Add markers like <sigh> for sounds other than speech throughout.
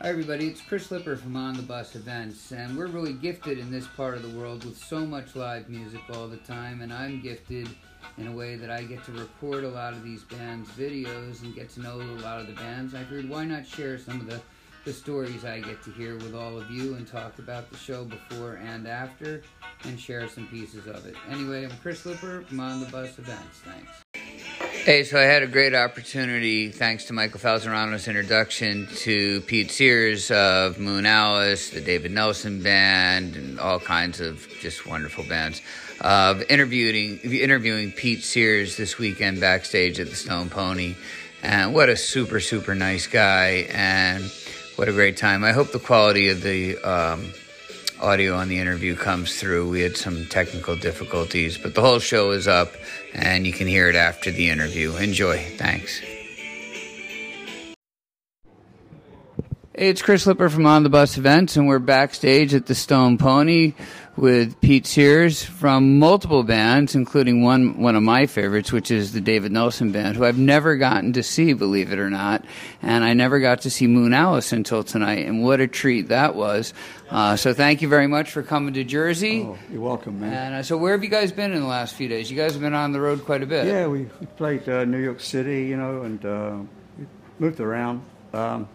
Hi, everybody. It's Chris Lipper from On the Bus Events, and we're really gifted in this part of the world with so much live music all the time. And I'm gifted in a way that I get to record a lot of these bands' videos and get to know a lot of the bands. I figured why not share some of the, the stories I get to hear with all of you and talk about the show before and after and share some pieces of it. Anyway, I'm Chris Lipper from On the Bus Events. Thanks. Hey, so I had a great opportunity, thanks to Michael Falzarano's introduction, to Pete Sears of Moonalice, the David Nelson Band, and all kinds of just wonderful bands, of interviewing interviewing Pete Sears this weekend backstage at the Stone Pony. And what a super super nice guy, and what a great time. I hope the quality of the um, audio on the interview comes through. We had some technical difficulties, but the whole show is up and you can hear it after the interview. Enjoy. Thanks. Hey, it's Chris Lipper from On the Bus Events, and we're backstage at the Stone Pony with Pete Sears from multiple bands, including one one of my favorites, which is the David Nelson Band, who I've never gotten to see, believe it or not, and I never got to see Moonalice until tonight, and what a treat that was. Uh, so thank you very much for coming to Jersey. Oh, you're welcome, man. And uh, so where have you guys been in the last few days? You guys have been on the road quite a bit. Yeah, we, we played uh, New York City, you know, and uh, we moved around. Um,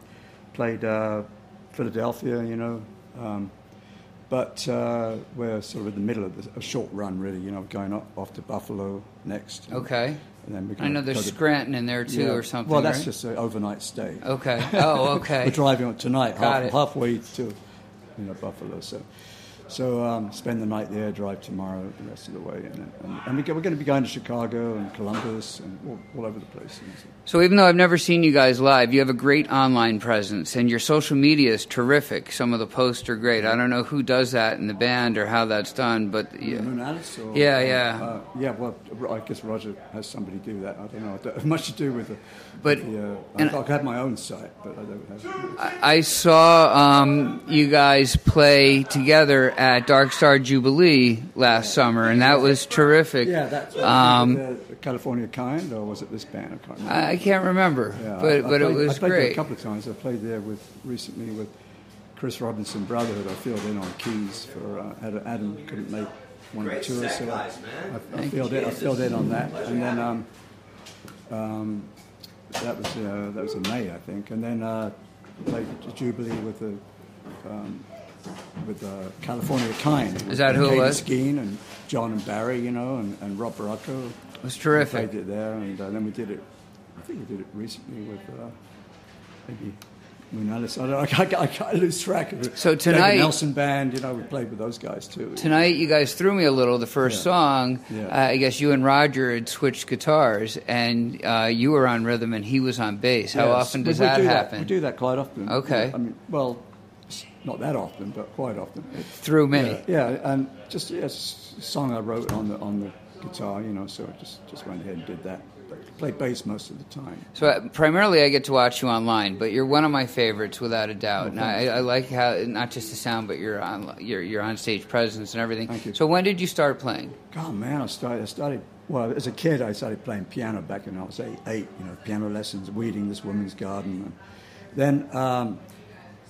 played uh, Philadelphia, you know. Um, but uh, we're sort of in the middle of the, a short run, really, you know, going off, off to Buffalo next. Okay. And then we're I know there's go to- Scranton in there too, Yeah. or something. Well, that's right? just an overnight stay. Okay. Oh, <laughs> okay. we're driving tonight, Got half, it. halfway to, you know, Buffalo. So, so um, spend the night there, drive tomorrow, the rest of the way, and, and, and we go, we're going to be going to Chicago and Columbus and all, all over the place. And so- So even though I've never seen you guys live, you have a great online presence, and your social media is terrific. Some of the posts are great. I don't know who does that in the band or how that's done, but yeah. Or, Yeah, yeah. Uh, yeah, well, I guess Roger has somebody do that. I don't know. I don't have <laughs> much to do with it. But- the, uh, and- I, I have my own site, but I don't have. I I saw um, you guys play together at Dark Star Jubilee last summer, and that was terrific. Yeah, that's Um, the, the California Kind, or was it this band? I can't remember. I I can't remember, Yeah, but I- I but it played- was I played there great. a couple of times. I played there with recently with Chris Robinson Brotherhood. I filled in on keys for uh, Adam, Adam couldn't make one of the tours, so I, I filled in. I filled in on that, and then um, um, that was uh, that was in May, I think, and then uh, played at Jubilee with the. Um, with uh, California Kind. Is that who it Katie was? Skene and John and Barry, you know, and, and Rob Barraco. It was We terrific. played it there, and uh, then we did it. I think we did it recently with uh, maybe Moonalice. I, don't, I, can't, I can't lose track of it. So David tonight- Nelson Band, you know, we played with those guys too. Tonight, you guys threw me a little. The first Yeah. song, Yeah. uh, I guess you and Roger had switched guitars, and uh, you were on rhythm and he was on bass. How Yes, often we- does we that do happen? We do that quite often. Okay. I mean, well, not that often, but quite often. Through me. Yeah, yeah, and just yeah, a song I wrote on the on the guitar, you know, so I just just went ahead and did that. Played bass most of the time. So uh, primarily, I get to watch you online, but you're one of my favorites without a doubt. Oh, and I, I like how not just the sound, but your on your your on stage presence and everything. Thank you. So when did you start playing? God, man, I started. I started. Well, as a kid, I started playing piano back when I was eight. eight you know, piano lessons, weeding this woman's garden. And then, um,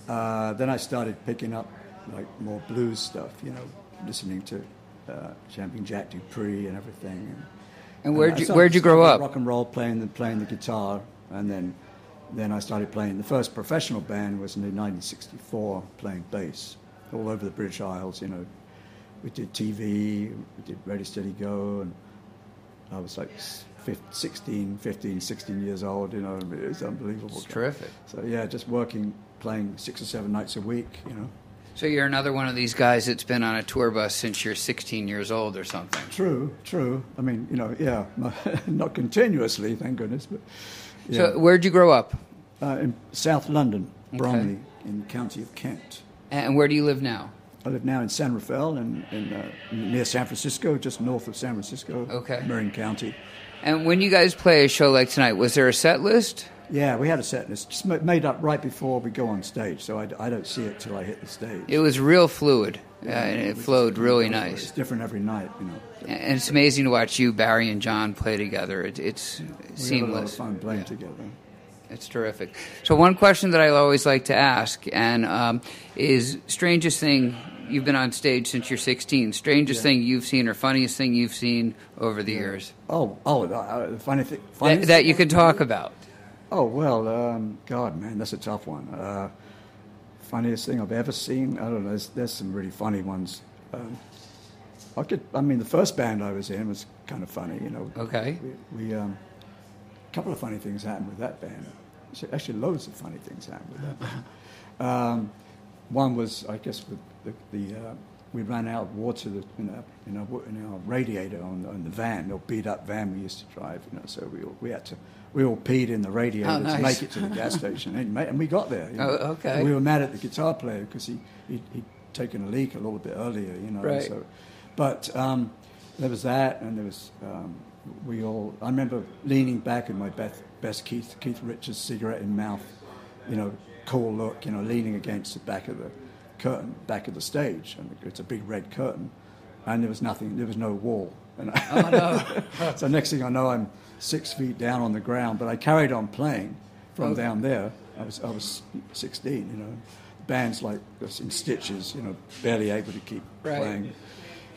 uh, then I started picking up like more blues stuff. You know, listening to uh, Champion Jack Dupree and everything. And, And where'd you- where'd you grow up? Rock and roll, playing the playing the guitar, and then then I started playing. The first professional band was in 1964, playing bass all over the British Isles. You know, we did TV, we did Ready Steady Go, and I was like s- fif- 16, 15, 16 years old. You know, it was unbelievable. It's terrific. So yeah, just working, playing six or seven nights a week. You know. So you're another one of these guys that's been on a tour bus since you're 16 years old or something. True, true. I mean, you know, yeah, <laughs> not continuously, thank goodness, but yeah. So where'd you grow up, uh, in South London, Okay. Bromley, in the county of Kent. and where do you live now? I live now in San Rafael, in, in, uh, near San Francisco, just north of San Francisco, Okay. Marin County. And when you guys play a show like tonight, was there a set list? Yeah, we had a set list just made up right before we go on stage, so I, I don't see it till I hit the stage. It was real fluid, uh, and it flowed really nice. It's different every night, you know. And it's amazing to watch you, Barry, and John play together. It, it's We have a lot of seamless. fun playing together. It's terrific. So one question that I always like to ask, and um, is strangest thing you've been on stage since you're 16. Strangest yeah. thing you've seen or funniest thing you've seen over the yeah. years? Oh, oh, uh, funny thing. That, that, you can talk about. Oh well, um, God, man, that's a tough one. Uh, funniest thing I've ever seen. I don't know. There's, there's some really funny ones. Um, I could. I mean, the first band I was in was kind of funny. You know. Okay. We, we um, a couple of funny things happened with that band. Actually, loads of funny things happened with that band. <laughs> Um, one was, I guess, with the, the uh, we ran out of water in our, in our, in our radiator on, on the van, the beat up van we used to drive. You know, so we we had to we all peed in the radiator oh, nice. to make it to the gas <laughs> station, and, and we got there. You know. Oh, okay. And we were mad at the guitar player because he he he'd taken a leak a little bit earlier. You know, right. so, but um, there was that, and there was. Um, we all. I remember leaning back in my best, best Keith Keith Richards cigarette in mouth, you know, cool look, you know, leaning against the back of the curtain, back of the stage, and it's a big red curtain, and there was nothing, there was no wall. And oh, no. <laughs> so next thing I know, I'm six feet down on the ground, but I carried on playing from okay. down there. I was I was 16, you know. Band's like in stitches, you know, barely able to keep right. playing.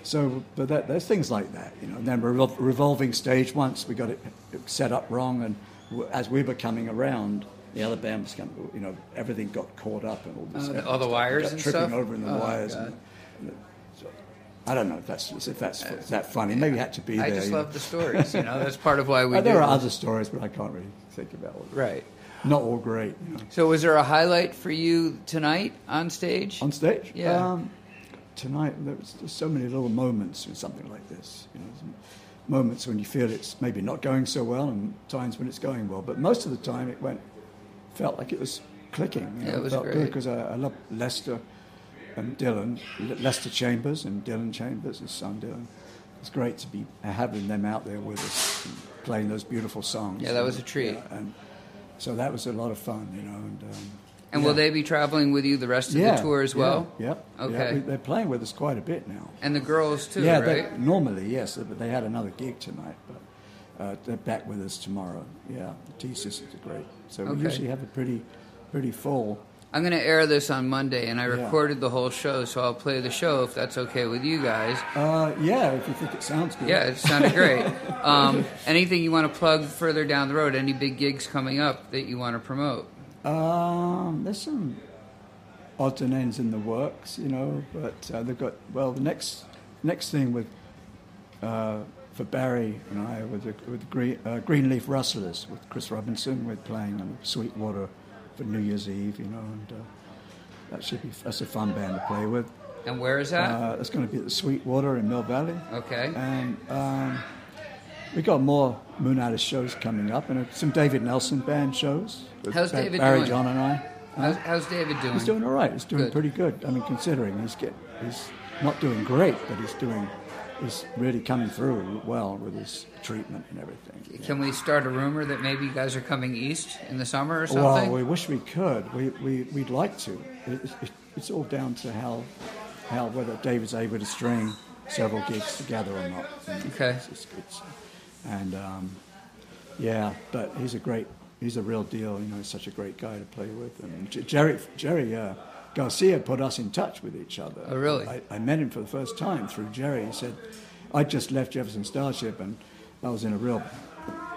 So, but that, there's things like that, you know. And then revol- revolving stage once we got it set up wrong, and as we were coming around, the other band was coming, you know, everything got caught up and all this. Uh, all the wires and tripping stuff. over in the oh, wires. And, and I don't know if that's if that's uh, that funny. Maybe it had to be there. I just love know. the stories. You know, that's part of why <laughs> we. There are other stories, but I can't really think about it. Right. Not all great. You know. So, was there a highlight for you tonight on stage? On stage, yeah. Um, tonight there's, so many little moments in something like this. You know, moments when you feel it's maybe not going so well, and times when it's going well. But most of the time, it went felt like it was clicking. You know, yeah, it was great. good because I, I love Lester and Dylan, Lester Chambers and Dylan Chambers, his son Dylan. It's great to be having them out there with us, playing those beautiful songs. Yeah, that was a treat. Yeah, and so that was a lot of fun, you know. And, um, and yeah. will they be traveling with you the rest of yeah, the tour as well? Yeah. Yep. Okay. They're playing with us quite a bit now. And the girls too, yeah, right? normally, yes, but they had another gig tonight, but uh, they're back with us tomorrow. Yeah, the T Sisters are great. So okay. we usually have a pretty, pretty full. I'm going to air this on Monday, and I recorded yeah. the whole show, so I'll play the show if that's okay with you guys. Uh, yeah, if you think it sounds good. Yeah, it sounded great. <laughs> um, anything you want to plug further down the road? Any big gigs coming up that you want to promote? Um, there's some odds and ends in the works, you know, but uh, they've got well the next next thing with uh, for Barry and I with the, with Green, uh, Greenleaf Rustlers with Chris Robinson. We're playing on Sweetwater for New Year's Eve, you know, and uh, that should be that's a fun band to play with. And where is that? Uh, it's going to be at the Sweetwater in Mill Valley. Okay. And um, we got more Moonalice shows coming up, and some David Nelson band shows. How's David Barry doing? John and I. How's, how's, David doing? He's doing all right. He's doing good. pretty good. I mean, considering he's get, he's not doing great, but he's doing he's really coming through well with his treatment and everything. Can yeah. we start a rumor that maybe you guys are coming east in the summer or something? Well, we wish we could. We, we, we'd like to. It, it, it's all down to how, how whether David's able to string several gigs together or not. okay. It's, it's, it's, and um, yeah, but he's a great, he's a real deal. You know, he's such a great guy to play with. And Jerry, Jerry uh, Garcia put us in touch with each other. Oh, really? I, I, met him for the first time through Jerry. He said, I just left Jefferson Starship and I was in a real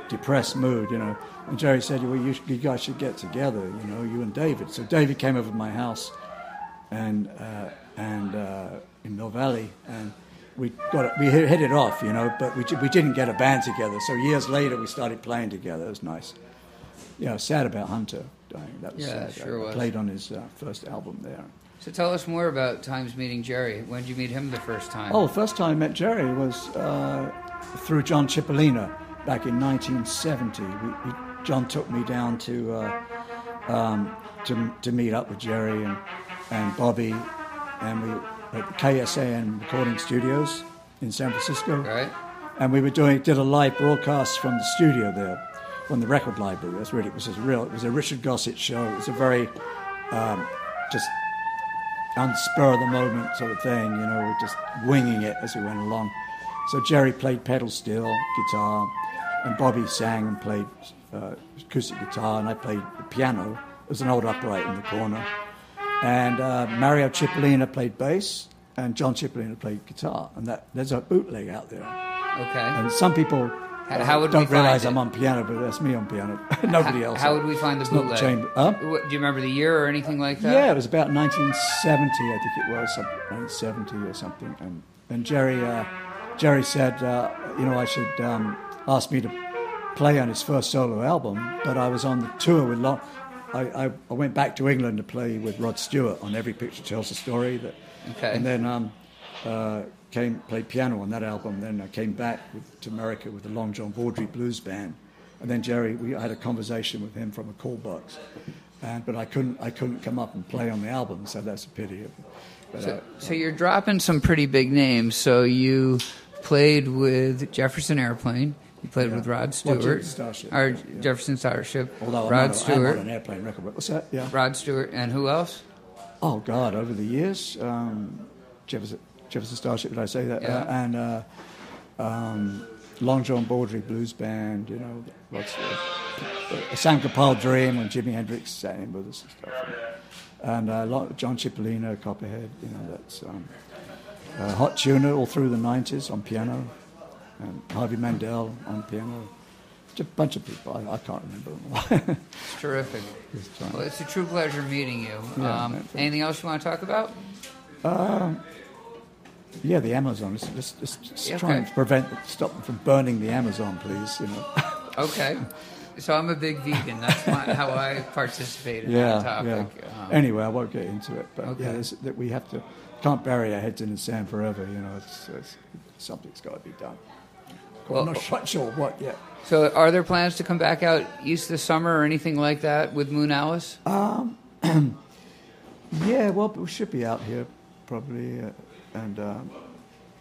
depressed mood, you know. And Jerry said, well, you, you guys should get together, you know, you and David. So David came over to my house and, uh, and uh, in Mill Valley and we got it, we hit it off, you know, but we, we didn't get a band together. So years later, we started playing together. It was nice. Yeah, sad about Hunter dying. That was yeah, sad. sure I was. played on his uh, first album there. So tell us more about times meeting Jerry. When did you meet him the first time? Oh, the first time I met Jerry was uh, through John Cipollina back in 1970. We, we, John took me down to, uh, um, to to meet up with Jerry and, and Bobby, and we at KSAN recording studios in San Francisco. Right. And we were doing did a live broadcast from the studio there, from the record library. That's really it was a real. It was a Richard Gossett show. It was a very um, just on spur of the moment sort of thing. You know, just winging it as we went along. So Jerry played pedal steel guitar, and Bobby sang and played uh, acoustic guitar, and I played the piano. It was an old upright in the corner. And uh, Mario Cipollina played bass, and John Cipollina played guitar. And that there's a bootleg out there. Okay. And some people How- how would we don't realize? I'm on piano, but that's me on piano. <laughs> Nobody How- else. How would we find the bootleg? chamber- huh? Do you remember the year or anything like that? Yeah, it was about 1970, I think it was, 1970 or something. And, and Jerry, uh, Jerry said, uh, you know, I should um, ask me to play on his first solo album, but I was on the tour with Long. I, I, I went back to England to play with Rod Stewart on Every Picture Tells a Story. That, Okay. And then um, uh, came played piano on that album. Then I came back with, to America with the Long John Baldry Blues Band. And then Jerry, we I had a conversation with him from a call box. And, but I couldn't, I couldn't come up and play on the album, so that's a pity. But, uh, So, so you're dropping some pretty big names. So you played with Jefferson Airplane. You played Yeah. with Rod Stewart. Jefferson Starship, Or yeah, yeah. Jefferson Starship. although Rod not, Stewart. An airplane record. but What's that? Yeah. Rod Stewart. And who else? Oh God! Over the years, um, Jefferson, Jefferson Starship. Did I say that? Yeah. Uh, and uh, um, Long John Baldry Blues Band. You know, lots of uh, Sam Gopal Dream when Jimi Hendrix sat in with us and stuff. And uh, John Cipollina, Copperhead. You know, that's um, uh, Hot Tuna all through the '90s on piano, and Harvey Mandel on piano. Just a bunch of people. I, I can't remember them all. <laughs> It's terrific. Well, it's a true pleasure meeting you. Yeah, um, anything else you want to talk about? Yeah, the Amazon. Just, just, just, just Okay. try and prevent, stop them from burning the Amazon, please. You know. <laughs> Okay. So I'm a big vegan. That's my, how I participate in yeah, that topic. yeah. Um, anyway, I won't get into it, but Okay. yeah, that we have to can't bury our heads in the sand forever. You know, it's, it's, something's got to be done. Well- I'm not quite sure what yet. So, are there plans to come back out east this summer or anything like that with Moonalice? <clears throat> Yeah, well, we should be out here probably, uh, and um,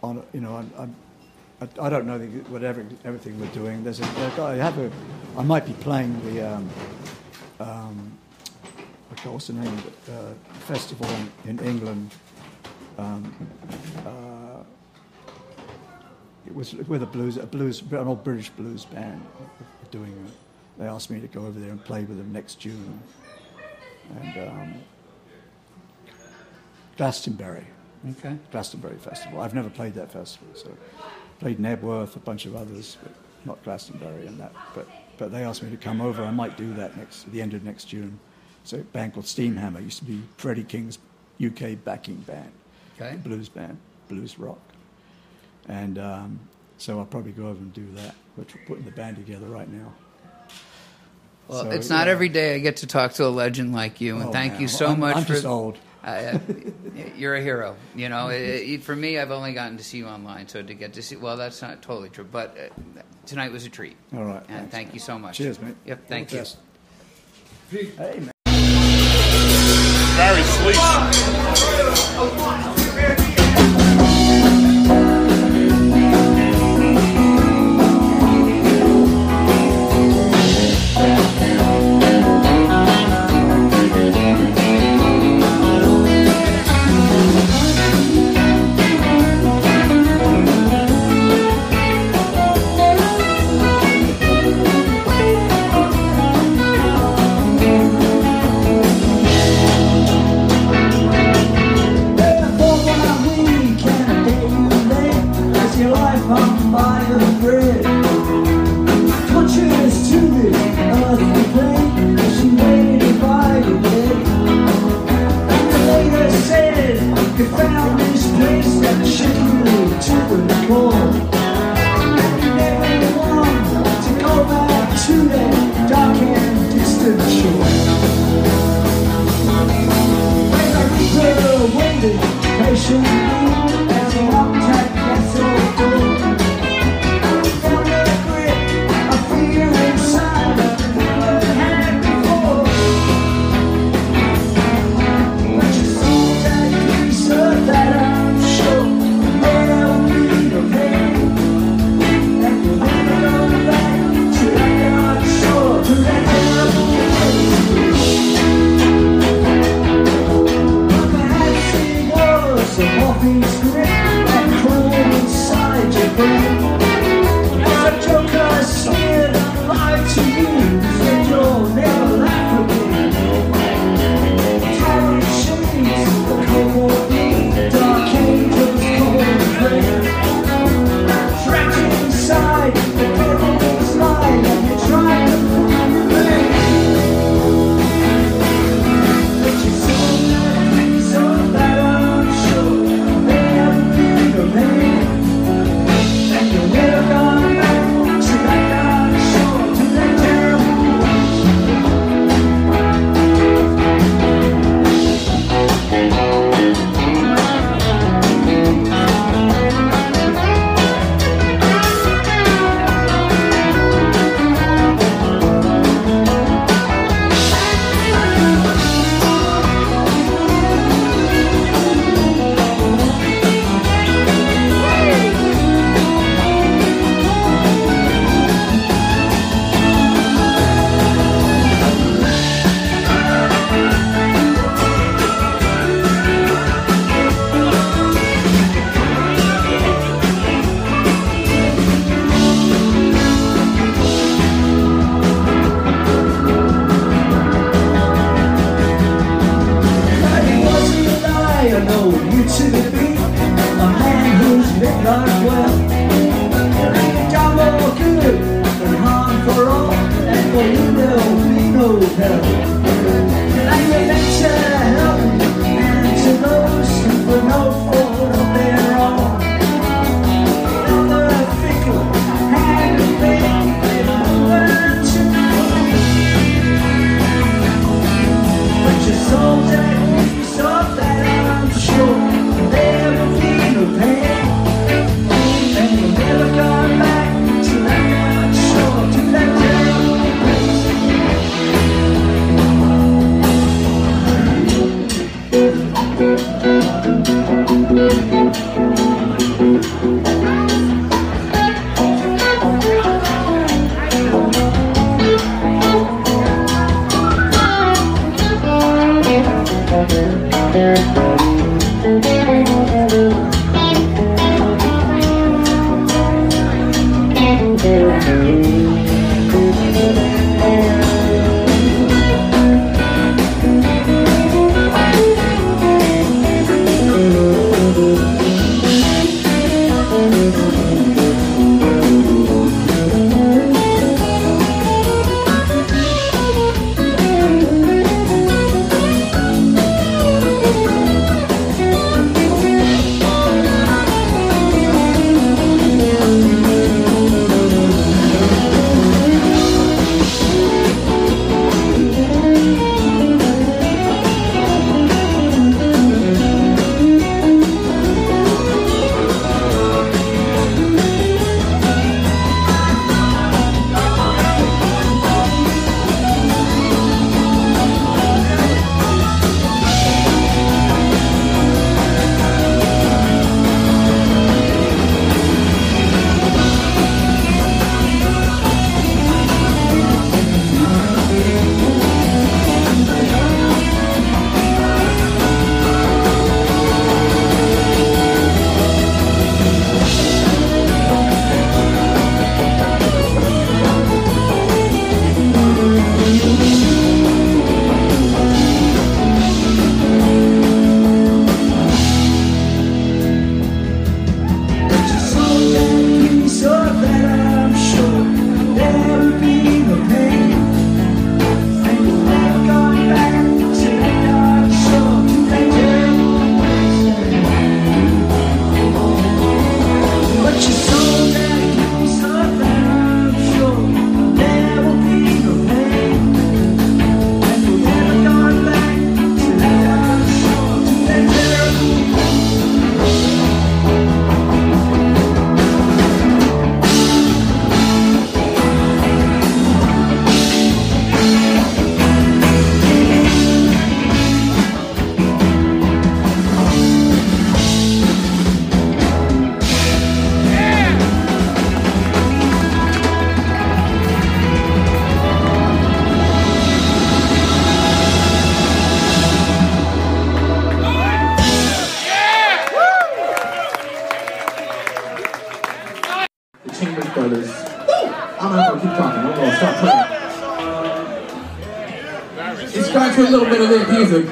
on you know, I, I don't know whatever everything we're doing. There's a, I have a, I might be playing the, um, um, what's the name? Uh, festival in, in England. Um, uh, it was with a blues, a blues, an old British blues band doing it. They asked me to go over there and play with them next June, and. Um, Glastonbury, Okay. Glastonbury Festival. I've never played that festival, so played Knebworth, a bunch of others, but not Glastonbury and that. But but they asked me to come over. I might do that next at the end of next June. So a band called Steamhammer used to be Freddie King's UK backing band, Okay. blues band, blues rock, and um, so I'll probably go over and do that. But we're putting the band together right now. Well, So, it's not yeah. every day I get to talk to a legend like you, and Oh, thank man, you so I'm, much I'm for. just old. Uh, you're a hero. You know, it, it, for me, I've only gotten to see you online, so to get to see, well, that's not totally true, but uh, tonight was a treat. All right. And thanks, thank man. you so much. Cheers, mate. Yep, thank you. best. Hey, man. Barry Sless.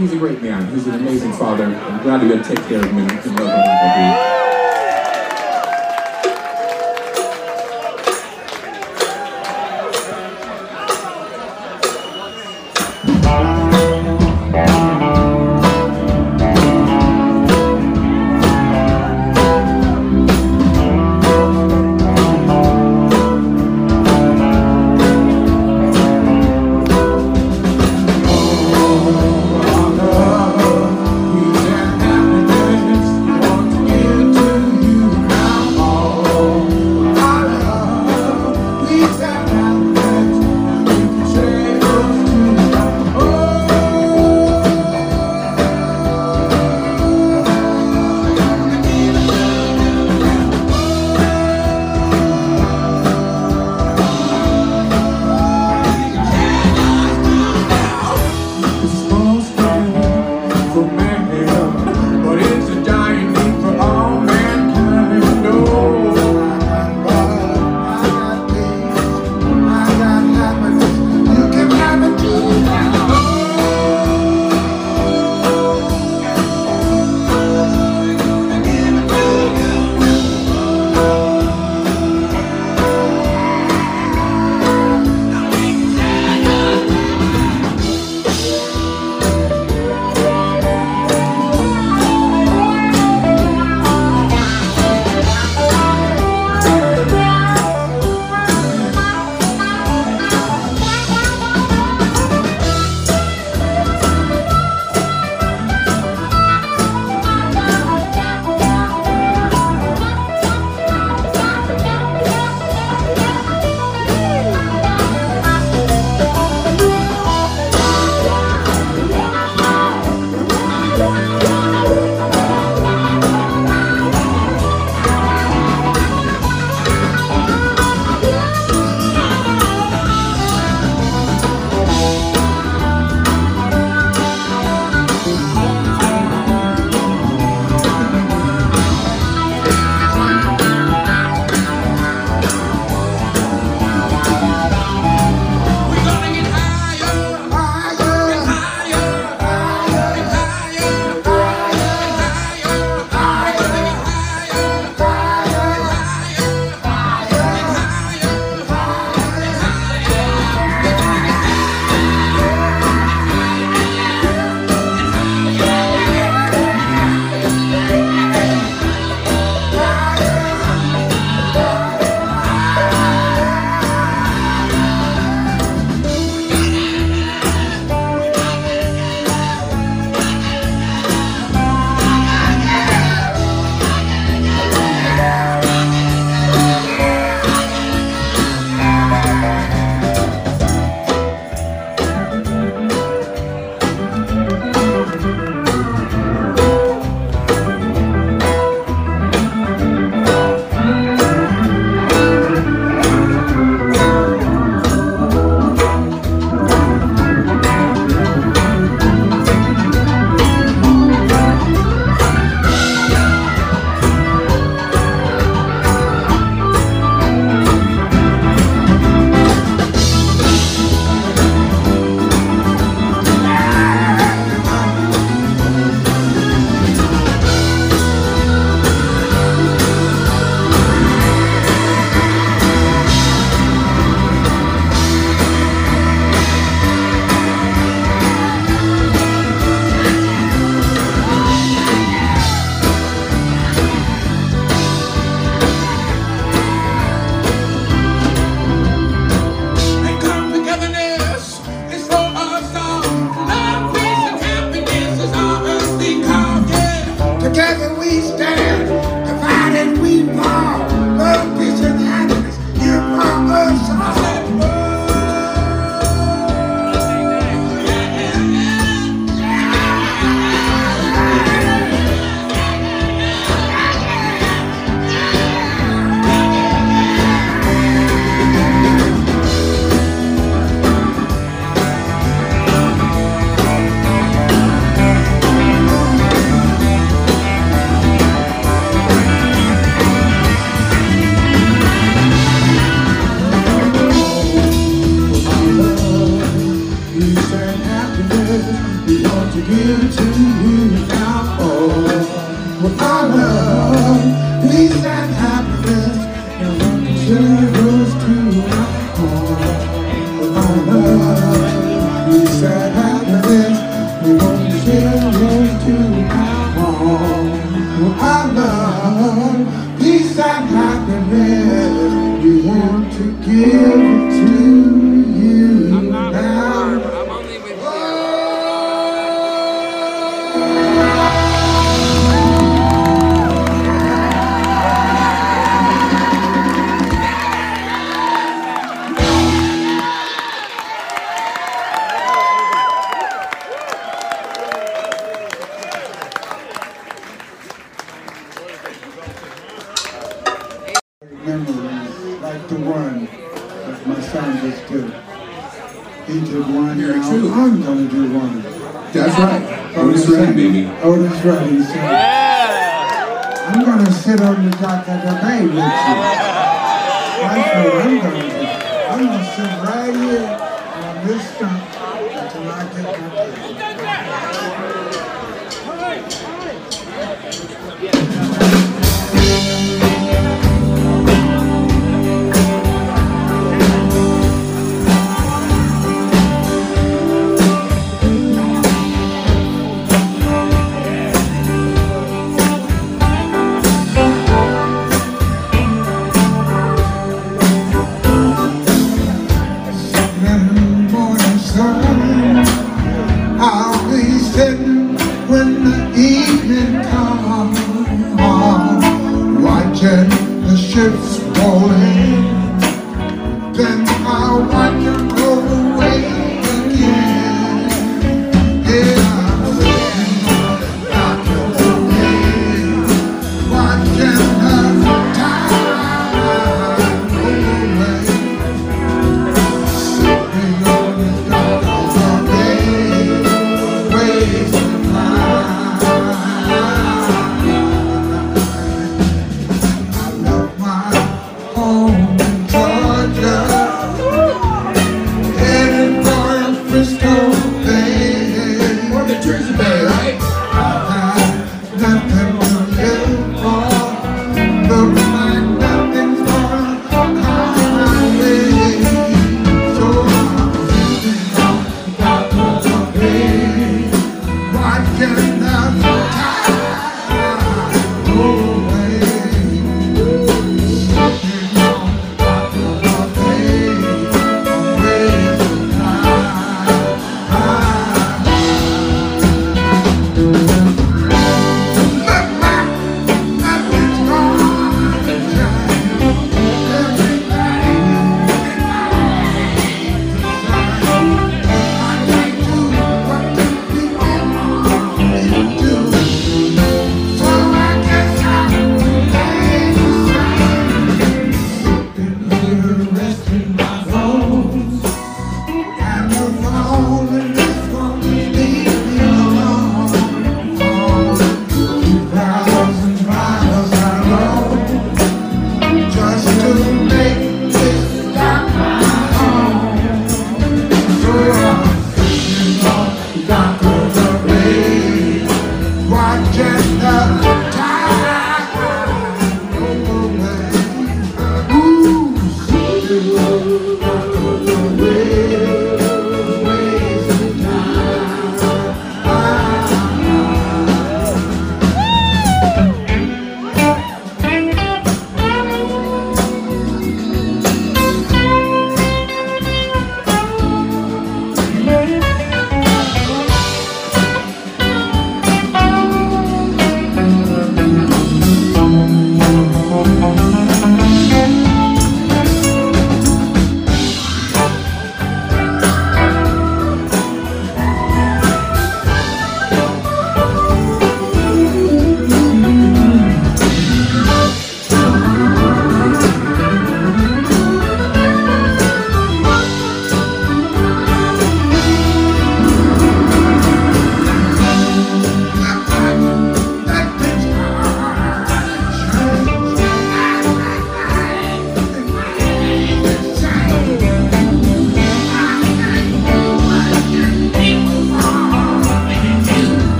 He's a great man. He's an amazing father. I'm glad you're going to take care of him and love him like I do. Franklin, baby. Oh, Otis Redding said, yeah. I'm going to sit on the dock of the bay with you. That's what I'm going to do. I'm going to sit right here on this dock until I get my church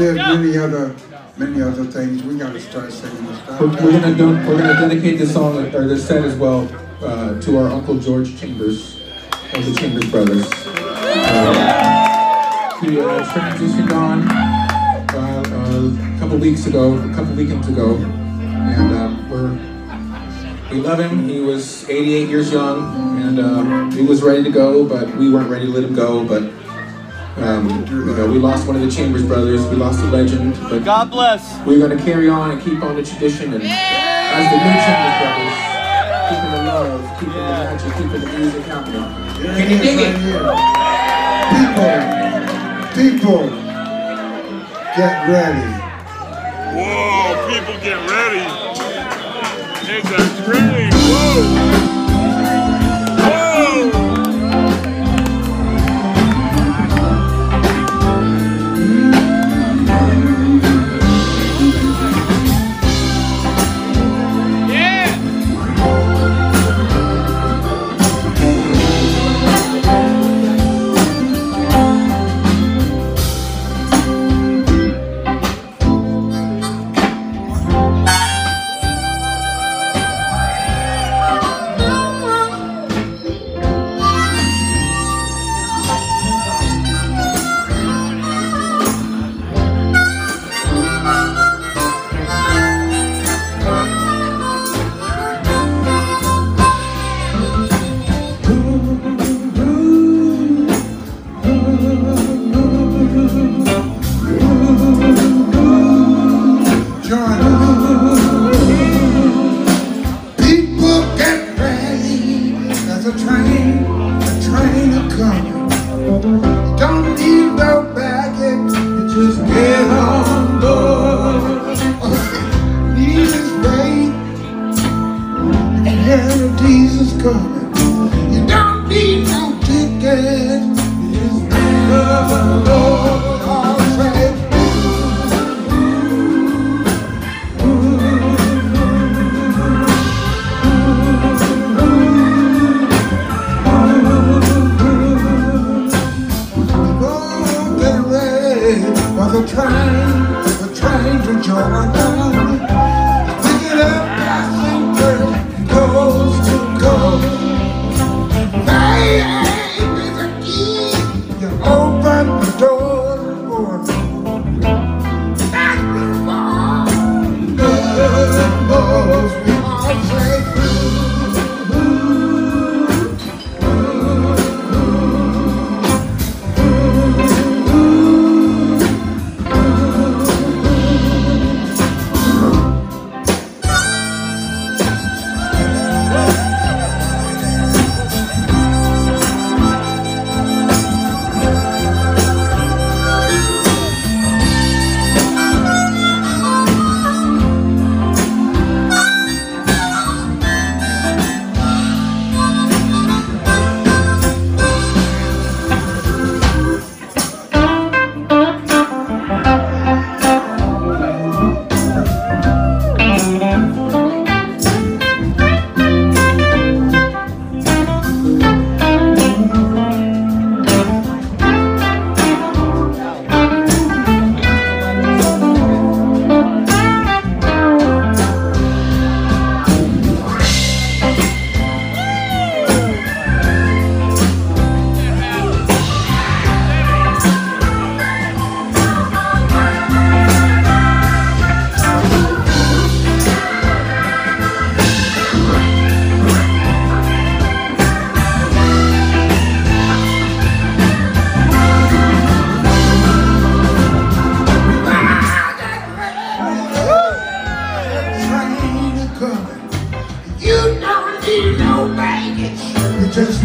did many other many other things. We got to start singing this stuff. We're, we're gonna do, we're gonna dedicate this song or this set as well uh, to our uncle George Chambers of the Chambers Brothers. Uh, he uh, transitioned on uh, a couple weeks ago, a couple weekends ago, and um, we're we love him. He was 88 years young, and um, he was ready to go, but we weren't ready to let him go. But um, you know, we lost one of the Chambers brothers. We lost a legend. But God bless. we're going to carry on and keep on the tradition and as the new Chambers brothers, keeping the love, keeping the magic, keeping the music happening. Here Can you dig right it? here. People, people, get ready. Whoa, people get ready. It's a train. Whoa. Whoa.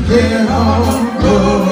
Get on board.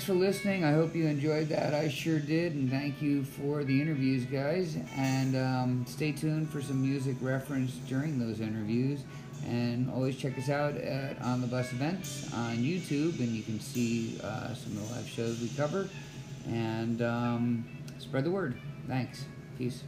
Thanks for listening. I hope you enjoyed that. I sure did, and thank you for the interviews, guys. And um, stay tuned for some music reference during those interviews. And always check us out at On the Bus Events on YouTube, and you can see uh, some of the live shows we cover. And um, spread the word. Thanks. Peace.